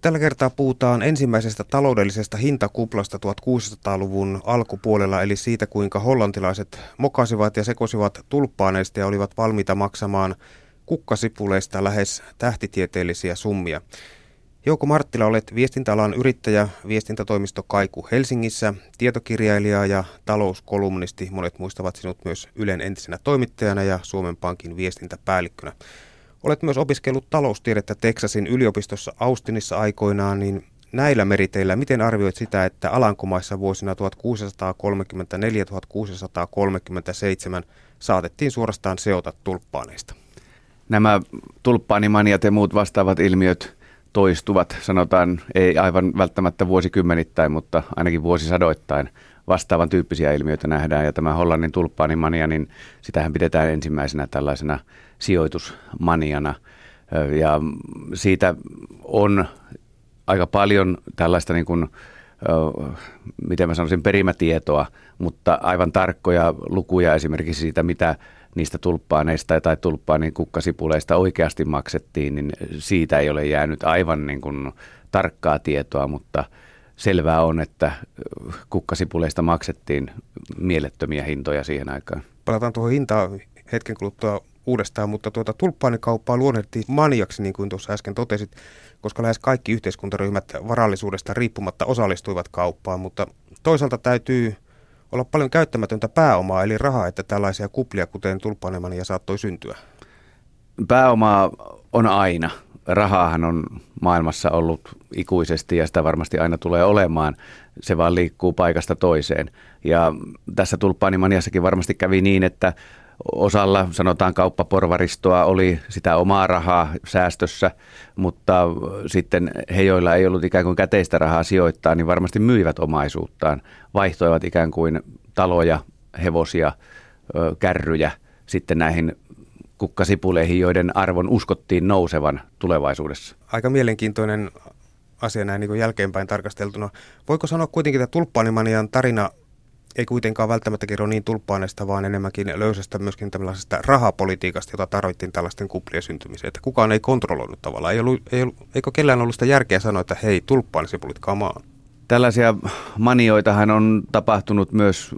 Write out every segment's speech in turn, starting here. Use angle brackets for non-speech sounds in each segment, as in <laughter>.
Tällä kertaa puhutaan ensimmäisestä taloudellisesta hintakuplasta 1600-luvun alkupuolella, eli siitä kuinka hollantilaiset mokasivat ja sekosivat tulppaaneista ja olivat valmiita maksamaan kukkasipuleista lähes tähtitieteellisiä summia. Jouko Marttila, olet viestintäalan yrittäjä, viestintätoimisto Kaiku Helsingissä, tietokirjailija ja talouskolumnisti. Monet muistavat sinut myös Ylen entisenä toimittajana ja Suomen Pankin viestintäpäällikkönä. Olet myös opiskellut taloustiedettä Teksasin yliopistossa Austinissa aikoinaan, niin näillä meriteillä, miten arvioit sitä, että Alankomaissa vuosina 1634-1637 saatettiin suorastaan seota tulppaaneista? Nämä tulppaanimaniat ja muut vastaavat ilmiöt toistuvat, sanotaan ei aivan välttämättä vuosikymmenittäin, mutta ainakin vuosisadoittain vastaavan tyyppisiä ilmiöitä nähdään. Ja tämä Hollannin tulppaanimania, niin sitähän pidetään ensimmäisenä tällaisena sijoitusmaniana. Ja siitä on aika paljon tällaista niin kuin, miten mä sanoisin, perimätietoa, mutta aivan tarkkoja lukuja esimerkiksi siitä, mitä niistä tulppaaneista tai tulppaanin kukkasipuleista oikeasti maksettiin, niin siitä ei ole jäänyt aivan niin kuin tarkkaa tietoa, mutta selvää on, että kukkasipuleista maksettiin mielettömiä hintoja siihen aikaan. Palataan tuohon hintaan hetken kuluttua uudestaan, mutta tuota tulppaanikauppaa luonnettiin maniaksi, niin kuin tuossa äsken totesit, koska lähes kaikki yhteiskuntaryhmät varallisuudesta riippumatta osallistuivat kauppaan, mutta toisaalta täytyy olla paljon käyttämätöntä pääomaa, eli rahaa, että tällaisia kuplia, kuten tulppanemania, saattoi syntyä? Pääomaa on aina. Rahaahan on maailmassa ollut ikuisesti ja sitä varmasti aina tulee olemaan. Se vaan liikkuu paikasta toiseen. Ja tässä tulppaanimaniassakin varmasti kävi niin, että Osalla, sanotaan kauppaporvaristoa, oli sitä omaa rahaa säästössä, mutta sitten he, joilla ei ollut ikään kuin käteistä rahaa sijoittaa, niin varmasti myivät omaisuuttaan, vaihtoivat ikään kuin taloja, hevosia, kärryjä sitten näihin kukkasipuleihin, joiden arvon uskottiin nousevan tulevaisuudessa. Aika mielenkiintoinen asia näin niin jälkeenpäin tarkasteltuna. Voiko sanoa kuitenkin, että tulppaanimanian tarina ei kuitenkaan välttämättä kerro niin tulppaaneesta, vaan enemmänkin löysästä myöskin tällaisesta rahapolitiikasta, jota tarvittiin tällaisten kuplien syntymiseen. Että kukaan ei kontrolloinut tavallaan. Ei ollut, ei ollut, eikö kellään ollut sitä järkeä sanoa, että hei, tulppaanisipulit maan? Tällaisia manioitahan on tapahtunut myös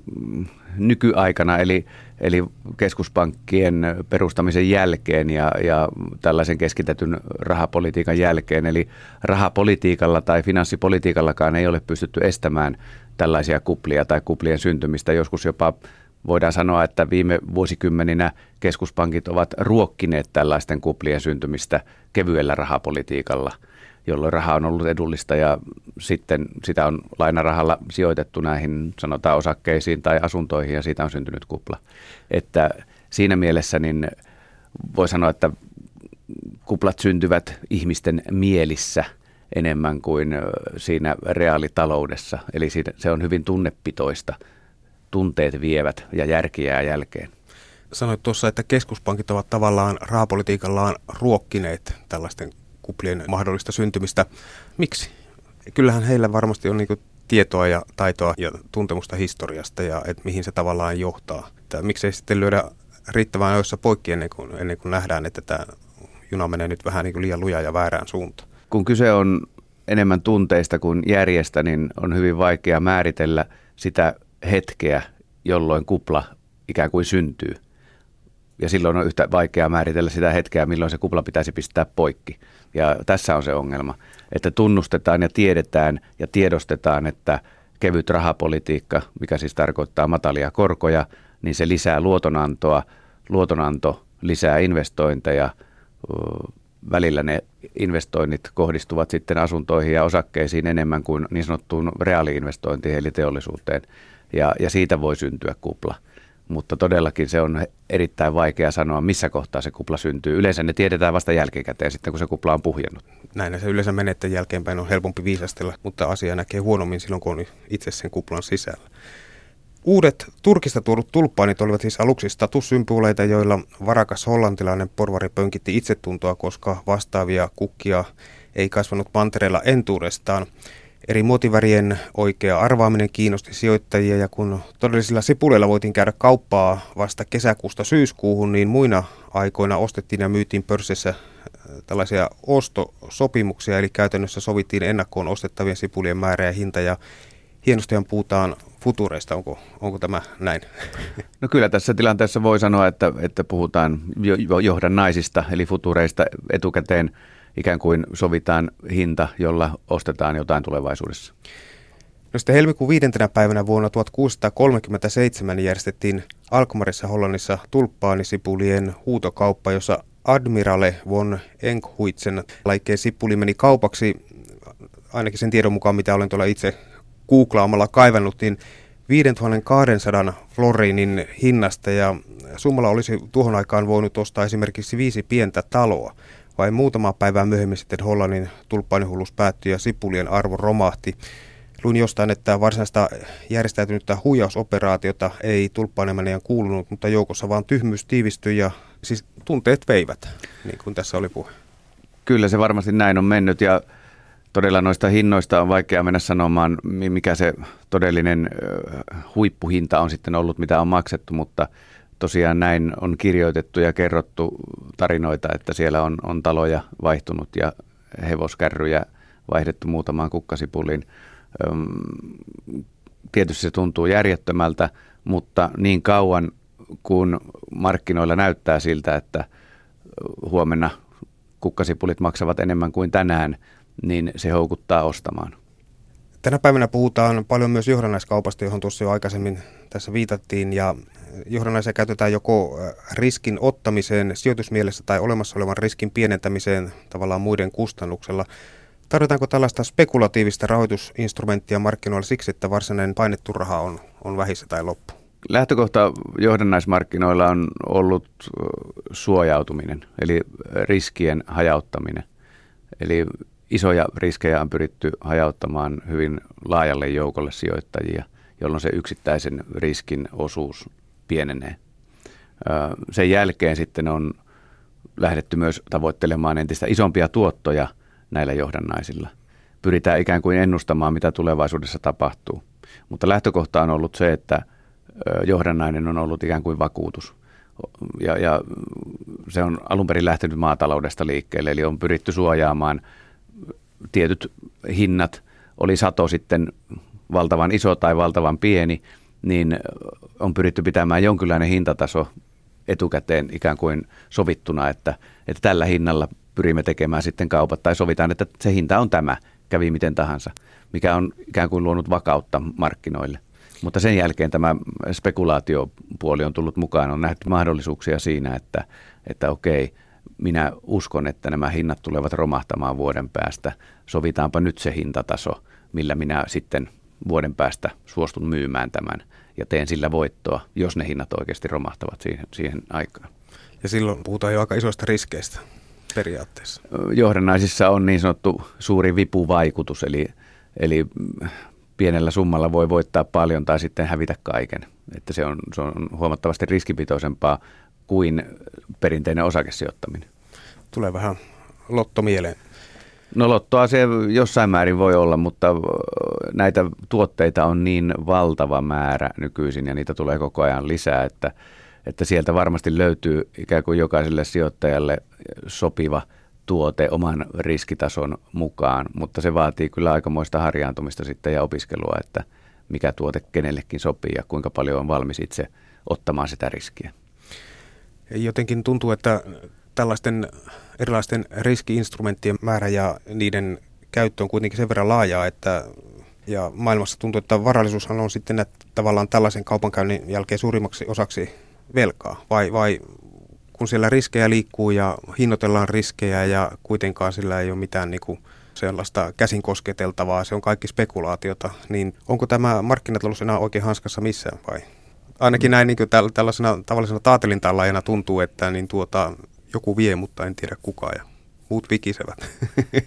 nykyaikana, eli, eli keskuspankkien perustamisen jälkeen ja, ja tällaisen keskitetyn rahapolitiikan jälkeen. Eli rahapolitiikalla tai finanssipolitiikallakaan ei ole pystytty estämään tällaisia kuplia tai kuplien syntymistä. Joskus jopa voidaan sanoa, että viime vuosikymmeninä keskuspankit ovat ruokkineet tällaisten kuplien syntymistä kevyellä rahapolitiikalla, jolloin raha on ollut edullista ja sitten sitä on lainarahalla sijoitettu näihin sanotaan osakkeisiin tai asuntoihin ja siitä on syntynyt kupla. Että siinä mielessä niin voi sanoa, että kuplat syntyvät ihmisten mielissä – enemmän kuin siinä reaalitaloudessa. Eli se on hyvin tunnepitoista. Tunteet vievät ja järkiää jälkeen. Sanoit tuossa, että keskuspankit ovat tavallaan rahapolitiikallaan ruokkineet tällaisten kuplien mahdollista syntymistä. Miksi? Kyllähän heillä varmasti on niin tietoa ja taitoa ja tuntemusta historiasta ja että mihin se tavallaan johtaa. Että miksei sitten lyödä riittävän ajoissa poikki ennen kuin, ennen kuin nähdään, että tämä juna menee nyt vähän niin liian lujaa ja väärään suuntaan kun kyse on enemmän tunteista kuin järjestä, niin on hyvin vaikea määritellä sitä hetkeä, jolloin kupla ikään kuin syntyy. Ja silloin on yhtä vaikeaa määritellä sitä hetkeä, milloin se kupla pitäisi pistää poikki. Ja tässä on se ongelma, että tunnustetaan ja tiedetään ja tiedostetaan, että kevyt rahapolitiikka, mikä siis tarkoittaa matalia korkoja, niin se lisää luotonantoa, luotonanto lisää investointeja, välillä ne investoinnit kohdistuvat sitten asuntoihin ja osakkeisiin enemmän kuin niin sanottuun reaaliinvestointiin eli teollisuuteen. Ja, ja siitä voi syntyä kupla. Mutta todellakin se on erittäin vaikea sanoa, missä kohtaa se kupla syntyy. Yleensä ne tiedetään vasta jälkikäteen sitten, kun se kupla on puhjennut. Näin se yleensä menee, että jälkeenpäin on helpompi viisastella, mutta asia näkee huonommin silloin, kun on itse sen kuplan sisällä. Uudet Turkista tuodut tulppaanit olivat siis aluksi statussymboleita, joilla varakas hollantilainen porvari pönkitti itsetuntoa, koska vastaavia kukkia ei kasvanut mantereella entuudestaan. Eri muotivärien oikea arvaaminen kiinnosti sijoittajia ja kun todellisilla sipuleilla voitiin käydä kauppaa vasta kesäkuusta syyskuuhun, niin muina aikoina ostettiin ja myytiin pörssissä tällaisia ostosopimuksia, eli käytännössä sovittiin ennakkoon ostettavien sipulien määrä ja hinta, ja hienostihan puhutaan futureista, onko, onko tämä näin? No kyllä tässä tilanteessa voi sanoa, että, että puhutaan johdannaisista, eli futureista etukäteen ikään kuin sovitaan hinta, jolla ostetaan jotain tulevaisuudessa. No sitten helmikuun viidentenä päivänä vuonna 1637 järjestettiin Alkmarissa Hollannissa tulppaanisipulien huutokauppa, jossa Admirale von Enkhuitsen laikkeen sipuli meni kaupaksi, ainakin sen tiedon mukaan, mitä olen tuolla itse googlaamalla kaivannut, niin 5200 florinin hinnasta ja summalla olisi tuohon aikaan voinut ostaa esimerkiksi viisi pientä taloa. Vai muutama päivää myöhemmin sitten Hollannin tulppaanihullus päättyi ja sipulien arvo romahti. Luin jostain, että varsinaista järjestäytynyttä huijausoperaatiota ei tulppaanemaneen kuulunut, mutta joukossa vaan tyhmyys tiivistyi ja siis tunteet veivät, niin kuin tässä oli puhe. Kyllä se varmasti näin on mennyt ja todella noista hinnoista on vaikea mennä sanomaan, mikä se todellinen huippuhinta on sitten ollut, mitä on maksettu, mutta tosiaan näin on kirjoitettu ja kerrottu tarinoita, että siellä on, on taloja vaihtunut ja hevoskärryjä vaihdettu muutamaan kukkasipuliin. Tietysti se tuntuu järjettömältä, mutta niin kauan kun markkinoilla näyttää siltä, että huomenna kukkasipulit maksavat enemmän kuin tänään, niin se houkuttaa ostamaan. Tänä päivänä puhutaan paljon myös johdannaiskaupasta, johon tuossa jo aikaisemmin tässä viitattiin, ja johdannaisia käytetään joko riskin ottamiseen sijoitusmielessä tai olemassa olevan riskin pienentämiseen tavallaan muiden kustannuksella. Tarvitaanko tällaista spekulatiivista rahoitusinstrumenttia markkinoilla siksi, että varsinainen painettu raha on, on vähissä tai loppu? Lähtökohta johdannaismarkkinoilla on ollut suojautuminen, eli riskien hajauttaminen. Eli isoja riskejä on pyritty hajauttamaan hyvin laajalle joukolle sijoittajia, jolloin se yksittäisen riskin osuus pienenee. Sen jälkeen sitten on lähdetty myös tavoittelemaan entistä isompia tuottoja näillä johdannaisilla. Pyritään ikään kuin ennustamaan, mitä tulevaisuudessa tapahtuu. Mutta lähtökohta on ollut se, että johdannainen on ollut ikään kuin vakuutus. Ja, ja se on alun perin lähtenyt maataloudesta liikkeelle, eli on pyritty suojaamaan tietyt hinnat, oli sato sitten valtavan iso tai valtavan pieni, niin on pyritty pitämään jonkinlainen hintataso etukäteen ikään kuin sovittuna, että, että tällä hinnalla pyrimme tekemään sitten kaupat tai sovitaan, että se hinta on tämä, kävi miten tahansa, mikä on ikään kuin luonut vakautta markkinoille. Mutta sen jälkeen tämä spekulaatiopuoli on tullut mukaan, on nähty mahdollisuuksia siinä, että, että okei, minä uskon, että nämä hinnat tulevat romahtamaan vuoden päästä. Sovitaanpa nyt se hintataso, millä minä sitten vuoden päästä suostun myymään tämän ja teen sillä voittoa, jos ne hinnat oikeasti romahtavat siihen, siihen aikaan. Ja silloin puhutaan jo aika isoista riskeistä periaatteessa. Johdannaisissa on niin sanottu suuri vipuvaikutus, eli, eli pienellä summalla voi voittaa paljon tai sitten hävitä kaiken. Että se on, se on huomattavasti riskipitoisempaa kuin perinteinen osakesijoittaminen. Tulee vähän lotto mieleen. No lottoa se jossain määrin voi olla, mutta näitä tuotteita on niin valtava määrä nykyisin ja niitä tulee koko ajan lisää, että, että sieltä varmasti löytyy ikään kuin jokaiselle sijoittajalle sopiva tuote oman riskitason mukaan, mutta se vaatii kyllä aikamoista harjaantumista sitten ja opiskelua, että mikä tuote kenellekin sopii ja kuinka paljon on valmis itse ottamaan sitä riskiä. Jotenkin tuntuu, että tällaisten erilaisten riskiinstrumenttien määrä ja niiden käyttö on kuitenkin sen verran laajaa, että ja maailmassa tuntuu, että varallisuushan on sitten että tavallaan tällaisen kaupankäynnin jälkeen suurimmaksi osaksi velkaa. Vai, vai kun siellä riskejä liikkuu ja hinnoitellaan riskejä ja kuitenkaan sillä ei ole mitään niin kuin sellaista käsin kosketeltavaa, se on kaikki spekulaatiota, niin onko tämä markkinatalous enää oikein hanskassa missään vai? Ainakin näin niin kuin tällaisena tavallisena taatelintallaajana tuntuu, että niin tuota, joku vie, mutta en tiedä kuka ja muut vikisevät.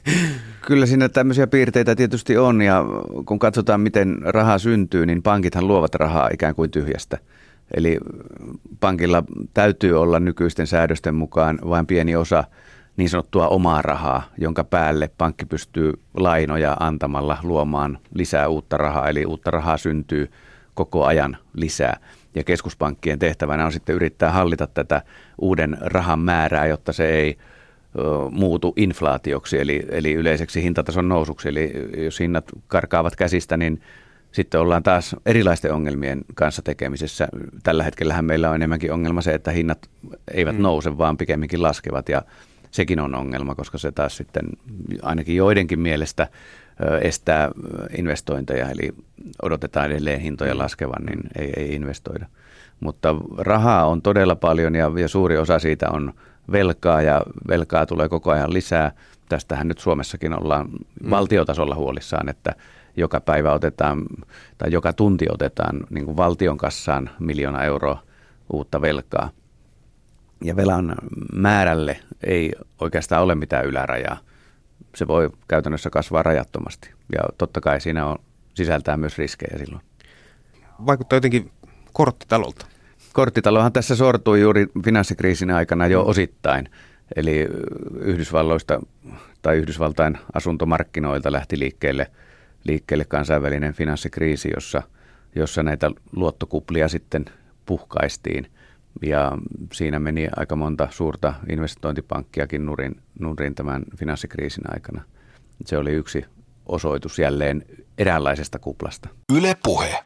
<laughs> Kyllä siinä tämmöisiä piirteitä tietysti on ja kun katsotaan miten raha syntyy, niin pankithan luovat rahaa ikään kuin tyhjästä. Eli pankilla täytyy olla nykyisten säädösten mukaan vain pieni osa niin sanottua omaa rahaa, jonka päälle pankki pystyy lainoja antamalla luomaan lisää uutta rahaa, eli uutta rahaa syntyy koko ajan lisää ja keskuspankkien tehtävänä on sitten yrittää hallita tätä uuden rahan määrää, jotta se ei muutu inflaatioksi, eli, eli yleiseksi hintatason nousuksi. Eli jos hinnat karkaavat käsistä, niin sitten ollaan taas erilaisten ongelmien kanssa tekemisessä. Tällä hetkellä meillä on enemmänkin ongelma se, että hinnat eivät mm. nouse, vaan pikemminkin laskevat ja sekin on ongelma, koska se taas sitten ainakin joidenkin mielestä estää investointeja, eli odotetaan edelleen hintoja mm. laskevan, niin ei, ei investoida. Mutta rahaa on todella paljon ja, ja suuri osa siitä on velkaa ja velkaa tulee koko ajan lisää. Tästähän nyt Suomessakin ollaan mm. valtiotasolla huolissaan, että joka päivä otetaan tai joka tunti otetaan niin kuin valtion kassaan miljoona euroa uutta velkaa. Ja velan määrälle ei oikeastaan ole mitään ylärajaa. Se voi käytännössä kasvaa rajattomasti ja totta kai siinä on, sisältää myös riskejä silloin. Vaikuttaa jotenkin korttitalolta. Korttitalohan tässä sortui juuri finanssikriisin aikana jo osittain. Eli Yhdysvalloista tai Yhdysvaltain asuntomarkkinoilta lähti liikkeelle, liikkeelle kansainvälinen finanssikriisi, jossa, jossa näitä luottokuplia sitten puhkaistiin. Ja siinä meni aika monta suurta investointipankkiakin nurin, nurin tämän finanssikriisin aikana. Se oli yksi osoitus jälleen eräänlaisesta kuplasta. Yle puhe.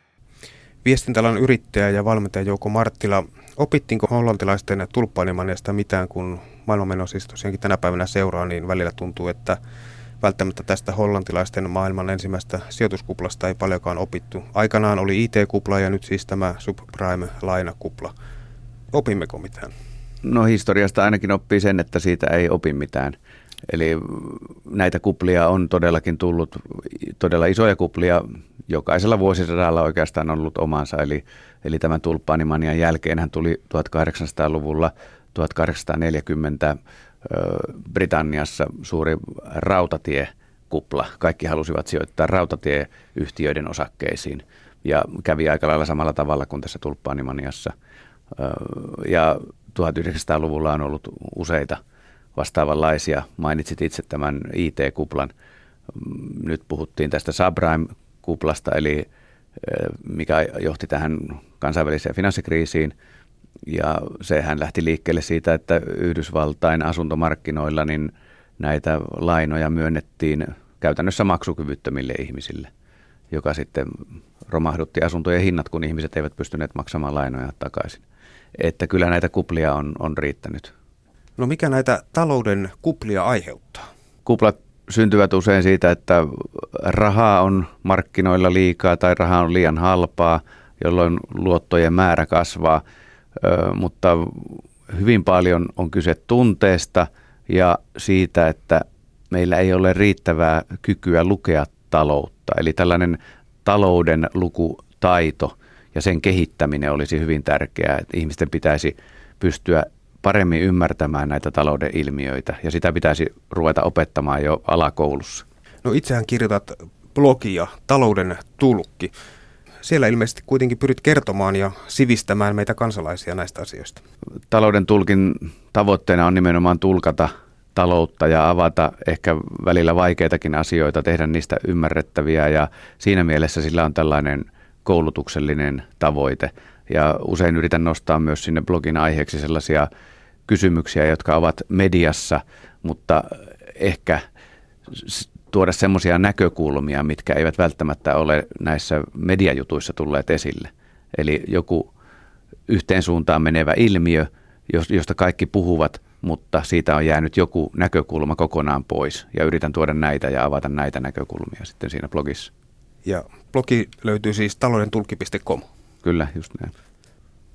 Viestintäalan yrittäjä ja valmentaja Jouko Marttila, opittiinko hollantilaisten tulppaanimaniasta mitään, kun maailmanmeno siis tosiaankin tänä päivänä seuraa, niin välillä tuntuu, että välttämättä tästä hollantilaisten maailman ensimmäistä sijoituskuplasta ei paljonkaan opittu. Aikanaan oli IT-kupla ja nyt siis tämä subprime-lainakupla. Opimmeko mitään? No historiasta ainakin oppii sen, että siitä ei opi mitään. Eli näitä kuplia on todellakin tullut, todella isoja kuplia. Jokaisella vuosisadalla oikeastaan on ollut omansa. Eli, eli tämän tulppaanimanian jälkeen hän tuli 1800-luvulla 1840 Britanniassa suuri rautatiekupla. Kaikki halusivat sijoittaa rautatieyhtiöiden osakkeisiin ja kävi aika lailla samalla tavalla kuin tässä tulppaanimaniassa. Ja 1900-luvulla on ollut useita vastaavanlaisia. Mainitsit itse tämän IT-kuplan. Nyt puhuttiin tästä subprime-kuplasta, eli mikä johti tähän kansainväliseen finanssikriisiin. Ja sehän lähti liikkeelle siitä, että Yhdysvaltain asuntomarkkinoilla niin näitä lainoja myönnettiin käytännössä maksukyvyttömille ihmisille, joka sitten romahdutti asuntojen hinnat, kun ihmiset eivät pystyneet maksamaan lainoja takaisin. Että kyllä näitä kuplia on, on riittänyt. No mikä näitä talouden kuplia aiheuttaa? Kuplat syntyvät usein siitä, että rahaa on markkinoilla liikaa tai rahaa on liian halpaa, jolloin luottojen määrä kasvaa, Ö, mutta hyvin paljon on kyse tunteesta ja siitä, että meillä ei ole riittävää kykyä lukea taloutta. Eli tällainen talouden lukutaito ja sen kehittäminen olisi hyvin tärkeää, että ihmisten pitäisi pystyä paremmin ymmärtämään näitä talouden ilmiöitä ja sitä pitäisi ruveta opettamaan jo alakoulussa. No itsehän kirjoitat blogia Talouden tulkki. Siellä ilmeisesti kuitenkin pyrit kertomaan ja sivistämään meitä kansalaisia näistä asioista. Talouden tulkin tavoitteena on nimenomaan tulkata taloutta ja avata ehkä välillä vaikeitakin asioita, tehdä niistä ymmärrettäviä ja siinä mielessä sillä on tällainen koulutuksellinen tavoite. Ja usein yritän nostaa myös sinne blogin aiheeksi sellaisia kysymyksiä, jotka ovat mediassa, mutta ehkä tuoda semmoisia näkökulmia, mitkä eivät välttämättä ole näissä mediajutuissa tulleet esille. Eli joku yhteen suuntaan menevä ilmiö, josta kaikki puhuvat, mutta siitä on jäänyt joku näkökulma kokonaan pois. Ja yritän tuoda näitä ja avata näitä näkökulmia sitten siinä blogissa. Ja blogi löytyy siis taloudentulkki.com. Kyllä, just näin.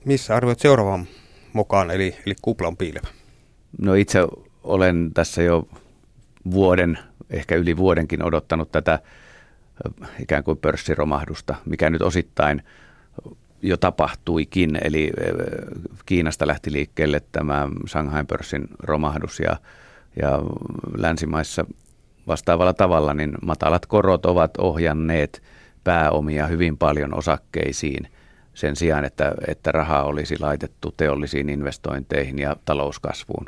Missä arvioit seuraavan mukaan, eli, eli kuplan piilevä? No itse olen tässä jo vuoden, ehkä yli vuodenkin odottanut tätä ikään kuin pörssiromahdusta, mikä nyt osittain jo tapahtuikin. Eli Kiinasta lähti liikkeelle tämä Shanghain pörssin romahdus ja, ja länsimaissa vastaavalla tavalla, niin matalat korot ovat ohjanneet pääomia hyvin paljon osakkeisiin – sen sijaan, että, että rahaa olisi laitettu teollisiin investointeihin ja talouskasvuun.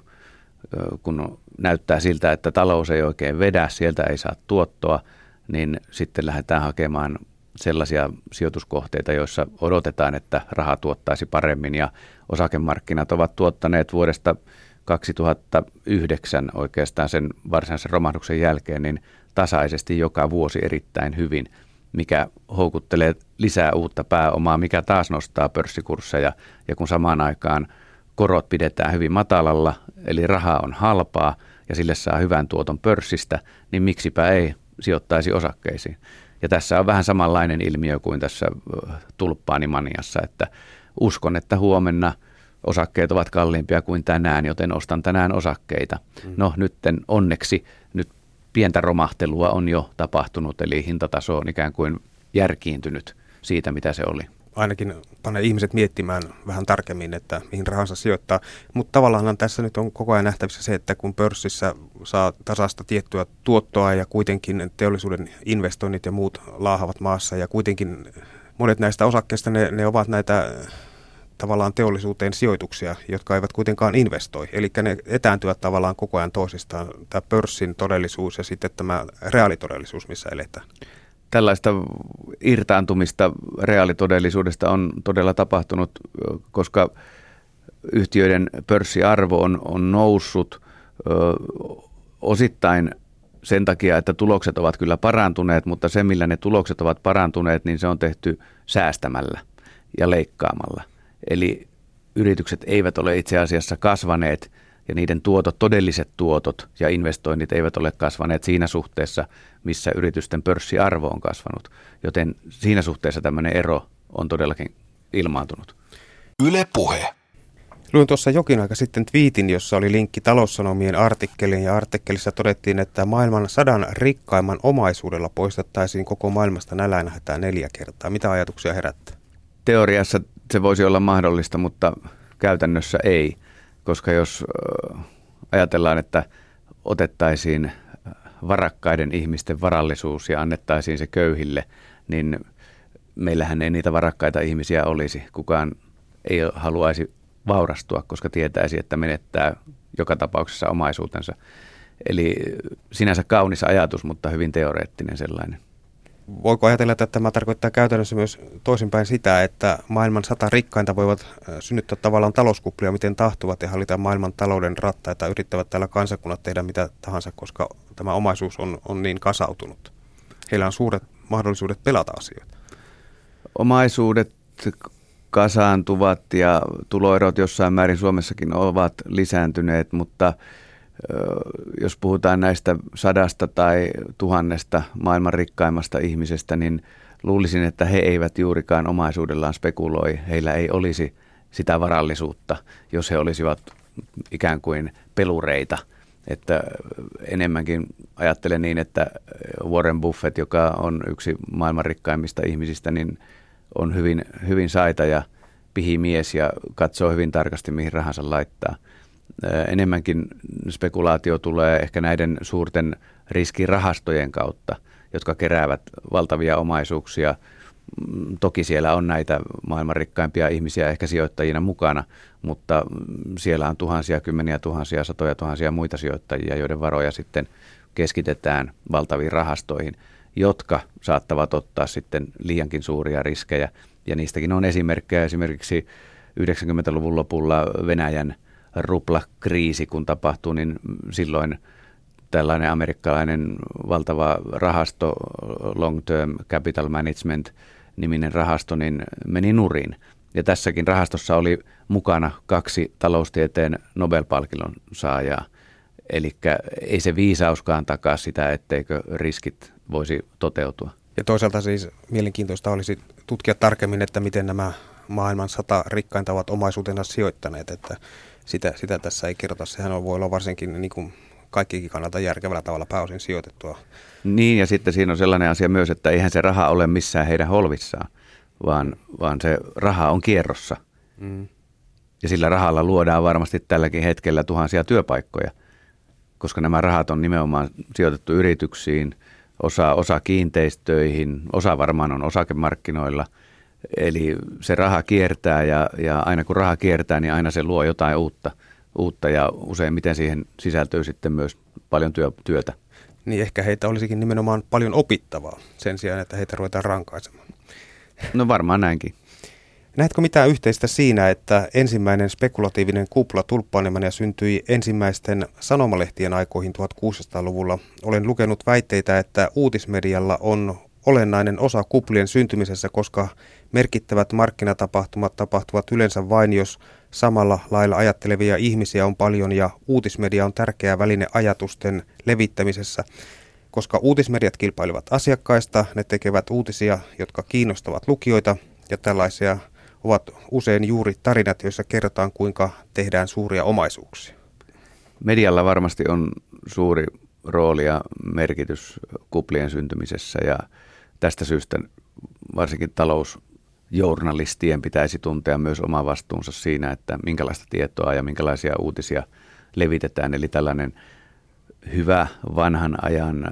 Kun näyttää siltä, että talous ei oikein vedä, sieltä ei saa tuottoa, niin sitten lähdetään hakemaan sellaisia sijoituskohteita, joissa odotetaan, että raha tuottaisi paremmin ja osakemarkkinat ovat tuottaneet vuodesta 2009 oikeastaan sen varsinaisen romahduksen jälkeen, niin tasaisesti joka vuosi erittäin hyvin, mikä houkuttelee lisää uutta pääomaa, mikä taas nostaa pörssikursseja. Ja kun samaan aikaan korot pidetään hyvin matalalla, eli raha on halpaa ja sille saa hyvän tuoton pörssistä, niin miksipä ei sijoittaisi osakkeisiin. Ja tässä on vähän samanlainen ilmiö kuin tässä tulppaanimaniassa, että uskon, että huomenna osakkeet ovat kalliimpia kuin tänään, joten ostan tänään osakkeita. Mm. No nyt onneksi nyt pientä romahtelua on jo tapahtunut, eli hintataso on ikään kuin järkiintynyt siitä, mitä se oli ainakin panee ihmiset miettimään vähän tarkemmin, että mihin rahansa sijoittaa. Mutta tavallaan tässä nyt on koko ajan nähtävissä se, että kun pörssissä saa tasasta tiettyä tuottoa ja kuitenkin teollisuuden investoinnit ja muut laahavat maassa ja kuitenkin monet näistä osakkeista ne, ne ovat näitä tavallaan teollisuuteen sijoituksia, jotka eivät kuitenkaan investoi. Eli ne etääntyvät tavallaan koko ajan toisistaan, tämä pörssin todellisuus ja sitten tämä reaalitodellisuus, missä eletään tällaista irtaantumista reaalitodellisuudesta on todella tapahtunut, koska yhtiöiden pörssiarvo on, on noussut ö, osittain sen takia, että tulokset ovat kyllä parantuneet, mutta se millä ne tulokset ovat parantuneet, niin se on tehty säästämällä ja leikkaamalla. Eli yritykset eivät ole itse asiassa kasvaneet ja niiden tuotot, todelliset tuotot ja investoinnit eivät ole kasvaneet siinä suhteessa, missä yritysten pörssiarvo on kasvanut. Joten siinä suhteessa tämmöinen ero on todellakin ilmaantunut. Yle puhe. Luin tuossa jokin aika sitten twiitin, jossa oli linkki taloussanomien artikkeliin ja artikkelissa todettiin, että maailman sadan rikkaimman omaisuudella poistettaisiin koko maailmasta nälänhätää neljä kertaa. Mitä ajatuksia herättää? Teoriassa se voisi olla mahdollista, mutta käytännössä ei koska jos ajatellaan, että otettaisiin varakkaiden ihmisten varallisuus ja annettaisiin se köyhille, niin meillähän ei niitä varakkaita ihmisiä olisi. Kukaan ei haluaisi vaurastua, koska tietäisi, että menettää joka tapauksessa omaisuutensa. Eli sinänsä kaunis ajatus, mutta hyvin teoreettinen sellainen. Voiko ajatella, että tämä tarkoittaa käytännössä myös toisinpäin sitä, että maailman sata rikkainta voivat synnyttää tavallaan talouskuplia, miten tahtovat ja hallita maailman talouden rattaita, yrittävät täällä kansakunnat tehdä mitä tahansa, koska tämä omaisuus on, on niin kasautunut. Heillä on suuret mahdollisuudet pelata asioita. Omaisuudet kasaantuvat ja tuloerot jossain määrin Suomessakin ovat lisääntyneet, mutta – jos puhutaan näistä sadasta tai tuhannesta maailman rikkaimmasta ihmisestä, niin luulisin, että he eivät juurikaan omaisuudellaan spekuloi. Heillä ei olisi sitä varallisuutta, jos he olisivat ikään kuin pelureita. Että enemmänkin ajattelen niin, että Warren Buffett, joka on yksi maailman rikkaimmista ihmisistä, niin on hyvin, hyvin saita ja pihimies ja katsoo hyvin tarkasti, mihin rahansa laittaa – enemmänkin spekulaatio tulee ehkä näiden suurten riskirahastojen kautta, jotka keräävät valtavia omaisuuksia. Mm, toki siellä on näitä maailman rikkaimpia ihmisiä ehkä sijoittajina mukana, mutta siellä on tuhansia, kymmeniä tuhansia, satoja tuhansia muita sijoittajia, joiden varoja sitten keskitetään valtaviin rahastoihin, jotka saattavat ottaa sitten liiankin suuria riskejä. Ja niistäkin on esimerkkejä esimerkiksi 90-luvun lopulla Venäjän ruplakriisi, kun tapahtuu, niin silloin tällainen amerikkalainen valtava rahasto, Long Term Capital Management niminen rahasto, niin meni nurin. Ja tässäkin rahastossa oli mukana kaksi taloustieteen Nobel-palkinnon saajaa. Eli ei se viisauskaan takaa sitä, etteikö riskit voisi toteutua. Ja toisaalta siis mielenkiintoista olisi tutkia tarkemmin, että miten nämä maailman sata rikkainta ovat omaisuutensa sijoittaneet. Että sitä, sitä tässä ei kerrota. Sehän on, voi olla varsinkin niin kuin kaikkikin kannalta järkevällä tavalla pääosin sijoitettua. Niin, ja sitten siinä on sellainen asia myös, että eihän se raha ole missään heidän holvissaan, vaan, vaan se raha on kierrossa. Mm. Ja sillä rahalla luodaan varmasti tälläkin hetkellä tuhansia työpaikkoja, koska nämä rahat on nimenomaan sijoitettu yrityksiin, osa, osa kiinteistöihin, osa varmaan on osakemarkkinoilla – Eli se raha kiertää ja, ja aina kun raha kiertää, niin aina se luo jotain uutta, uutta ja useimmiten siihen sisältyy sitten myös paljon työ, työtä. Niin ehkä heitä olisikin nimenomaan paljon opittavaa sen sijaan, että heitä ruvetaan rankaisemaan. No varmaan näinkin. Näetkö mitään yhteistä siinä, että ensimmäinen spekulatiivinen kupla tulppaanemania syntyi ensimmäisten sanomalehtien aikoihin 1600-luvulla? Olen lukenut väitteitä, että uutismedialla on olennainen osa kuplien syntymisessä, koska merkittävät markkinatapahtumat tapahtuvat yleensä vain, jos samalla lailla ajattelevia ihmisiä on paljon ja uutismedia on tärkeä väline ajatusten levittämisessä. Koska uutismediat kilpailevat asiakkaista, ne tekevät uutisia, jotka kiinnostavat lukijoita ja tällaisia ovat usein juuri tarinat, joissa kerrotaan, kuinka tehdään suuria omaisuuksia. Medialla varmasti on suuri rooli ja merkitys kuplien syntymisessä ja tästä syystä varsinkin talousjournalistien pitäisi tuntea myös oma vastuunsa siinä, että minkälaista tietoa ja minkälaisia uutisia levitetään. Eli tällainen hyvä vanhan ajan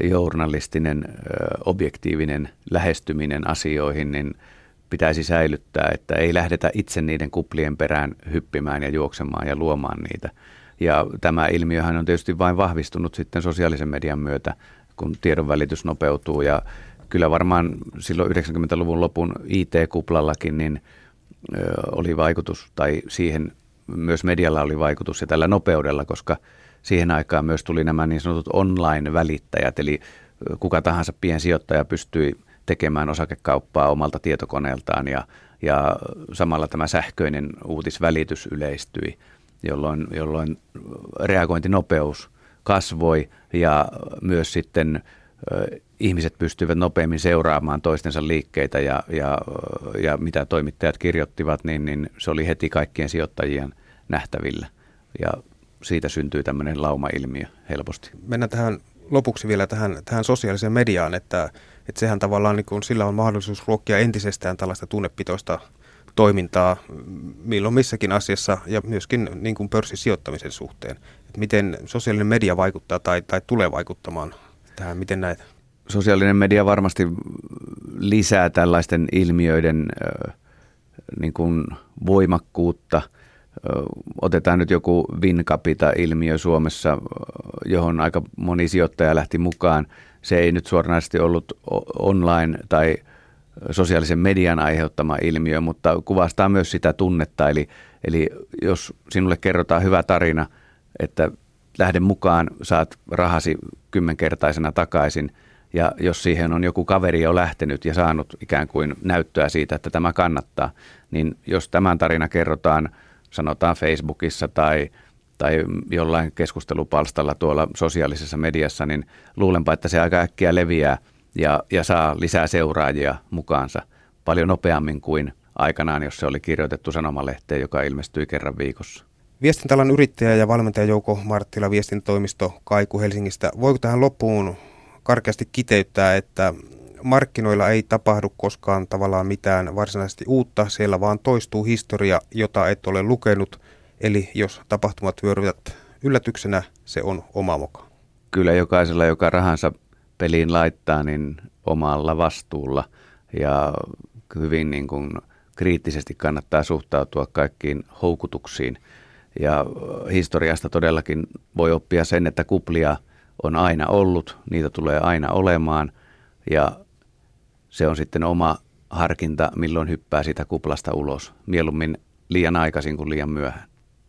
journalistinen, objektiivinen lähestyminen asioihin, niin pitäisi säilyttää, että ei lähdetä itse niiden kuplien perään hyppimään ja juoksemaan ja luomaan niitä. Ja tämä ilmiöhän on tietysti vain vahvistunut sitten sosiaalisen median myötä, kun tiedonvälitys nopeutuu ja kyllä varmaan silloin 90-luvun lopun IT-kuplallakin niin oli vaikutus, tai siihen myös medialla oli vaikutus ja tällä nopeudella, koska siihen aikaan myös tuli nämä niin sanotut online-välittäjät, eli kuka tahansa piensijoittaja pystyi tekemään osakekauppaa omalta tietokoneeltaan ja, ja samalla tämä sähköinen uutisvälitys yleistyi, jolloin, jolloin reagointinopeus kasvoi ja myös sitten ihmiset pystyivät nopeammin seuraamaan toistensa liikkeitä ja, ja, ja mitä toimittajat kirjoittivat, niin, niin se oli heti kaikkien sijoittajien nähtävillä. Ja siitä syntyy tämmöinen laumailmiö helposti. Mennään tähän lopuksi vielä tähän, tähän sosiaaliseen mediaan, että, että sehän tavallaan niin kun sillä on mahdollisuus ruokkia entisestään tällaista tunnepitoista toimintaa milloin missäkin asiassa ja myöskin niin kuin pörssisijoittamisen suhteen. Että miten sosiaalinen media vaikuttaa tai, tai tulee vaikuttamaan tähän, miten näet? Sosiaalinen media varmasti lisää tällaisten ilmiöiden niin kuin voimakkuutta. Otetaan nyt joku Wincapita-ilmiö Suomessa, johon aika moni sijoittaja lähti mukaan. Se ei nyt suoranaisesti ollut online tai sosiaalisen median aiheuttama ilmiö, mutta kuvastaa myös sitä tunnetta. Eli, eli jos sinulle kerrotaan hyvä tarina, että lähde mukaan, saat rahasi kymmenkertaisena takaisin. Ja jos siihen on joku kaveri jo lähtenyt ja saanut ikään kuin näyttöä siitä, että tämä kannattaa, niin jos tämän tarina kerrotaan, sanotaan Facebookissa tai, tai jollain keskustelupalstalla tuolla sosiaalisessa mediassa, niin luulenpa, että se aika äkkiä leviää ja, ja saa lisää seuraajia mukaansa paljon nopeammin kuin aikanaan, jos se oli kirjoitettu sanomalehteen, joka ilmestyi kerran viikossa. Viestintäalan yrittäjä ja valmentaja Jouko Marttila viestintätoimisto Kaiku Helsingistä. Voiko tähän loppuun karkeasti kiteyttää, että markkinoilla ei tapahdu koskaan tavallaan mitään varsinaisesti uutta, siellä vaan toistuu historia, jota et ole lukenut, eli jos tapahtumat vyöryvät yllätyksenä, se on oma moka. Kyllä jokaisella, joka rahansa peliin laittaa, niin omalla vastuulla ja hyvin niin kuin kriittisesti kannattaa suhtautua kaikkiin houkutuksiin – ja historiasta todellakin voi oppia sen, että kuplia on aina ollut, niitä tulee aina olemaan ja se on sitten oma harkinta, milloin hyppää sitä kuplasta ulos. Mieluummin liian aikaisin kuin liian myöhään.